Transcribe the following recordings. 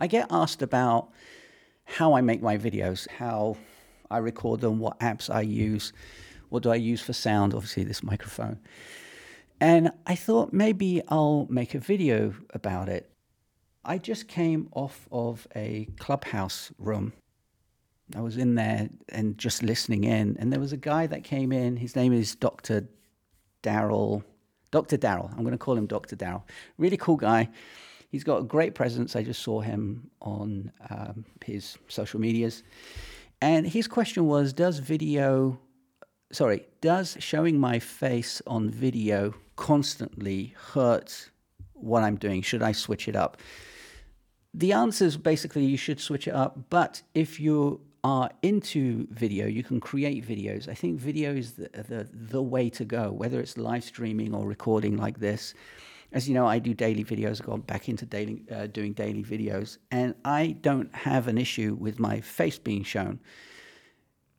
I get asked about how I make my videos, how I record them, what apps I use, what do I use for sound, obviously, this microphone. And I thought maybe I'll make a video about it. I just came off of a clubhouse room. I was in there and just listening in, and there was a guy that came in. His name is Dr. Daryl. Dr. Daryl. I'm going to call him Dr. Daryl. Really cool guy. He's got a great presence. I just saw him on um, his social medias. And his question was Does video, sorry, does showing my face on video constantly hurt what I'm doing? Should I switch it up? The answer is basically you should switch it up. But if you are into video, you can create videos. I think video is the, the, the way to go, whether it's live streaming or recording like this as you know, I do daily videos. I've gone back into daily, uh, doing daily videos, and I don't have an issue with my face being shown.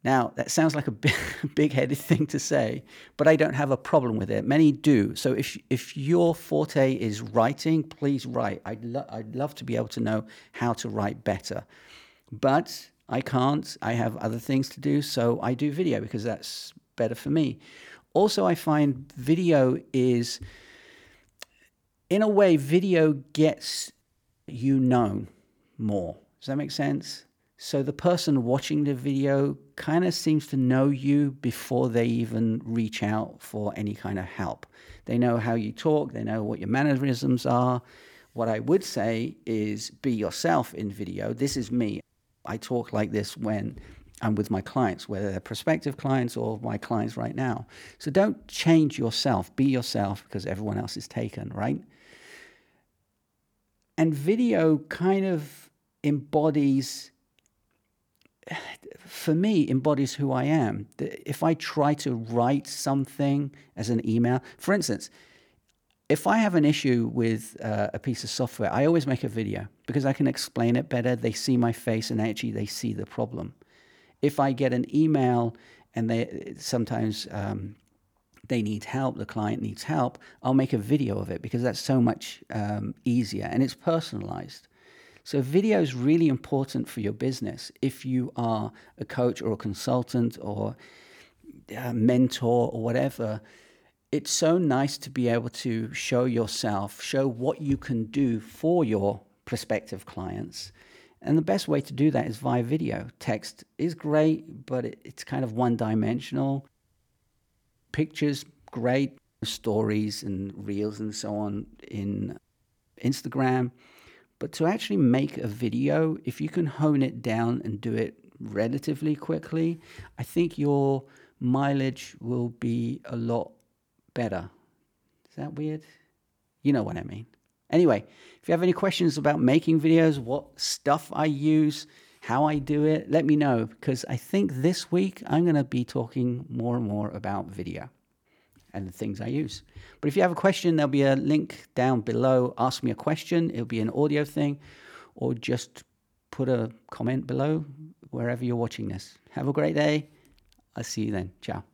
Now, that sounds like a big headed thing to say, but I don't have a problem with it. Many do. So if, if your forte is writing, please write. I'd, lo- I'd love to be able to know how to write better. But I can't. I have other things to do. So I do video because that's better for me. Also, I find video is in a way, video gets you known more. Does that make sense? So the person watching the video kind of seems to know you before they even reach out for any kind of help. They know how you talk, they know what your mannerisms are. What I would say is be yourself in video. This is me. I talk like this when I'm with my clients, whether they're prospective clients or my clients right now. So don't change yourself. Be yourself because everyone else is taken, right? And video kind of embodies, for me, embodies who I am. If I try to write something as an email, for instance, if I have an issue with uh, a piece of software, I always make a video because I can explain it better. They see my face and actually they see the problem. If I get an email and they sometimes um, they need help, the client needs help, I'll make a video of it because that's so much um, easier and it's personalized. So, video is really important for your business. If you are a coach or a consultant or a mentor or whatever, it's so nice to be able to show yourself, show what you can do for your prospective clients. And the best way to do that is via video. Text is great, but it's kind of one dimensional pictures, great stories and reels and so on in Instagram. But to actually make a video, if you can hone it down and do it relatively quickly, I think your mileage will be a lot better. Is that weird? You know what I mean. Anyway, if you have any questions about making videos, what stuff I use, how I do it, let me know because I think this week I'm going to be talking more and more about video and the things I use. But if you have a question, there'll be a link down below. Ask me a question. It'll be an audio thing, or just put a comment below wherever you're watching this. Have a great day. I'll see you then. Ciao.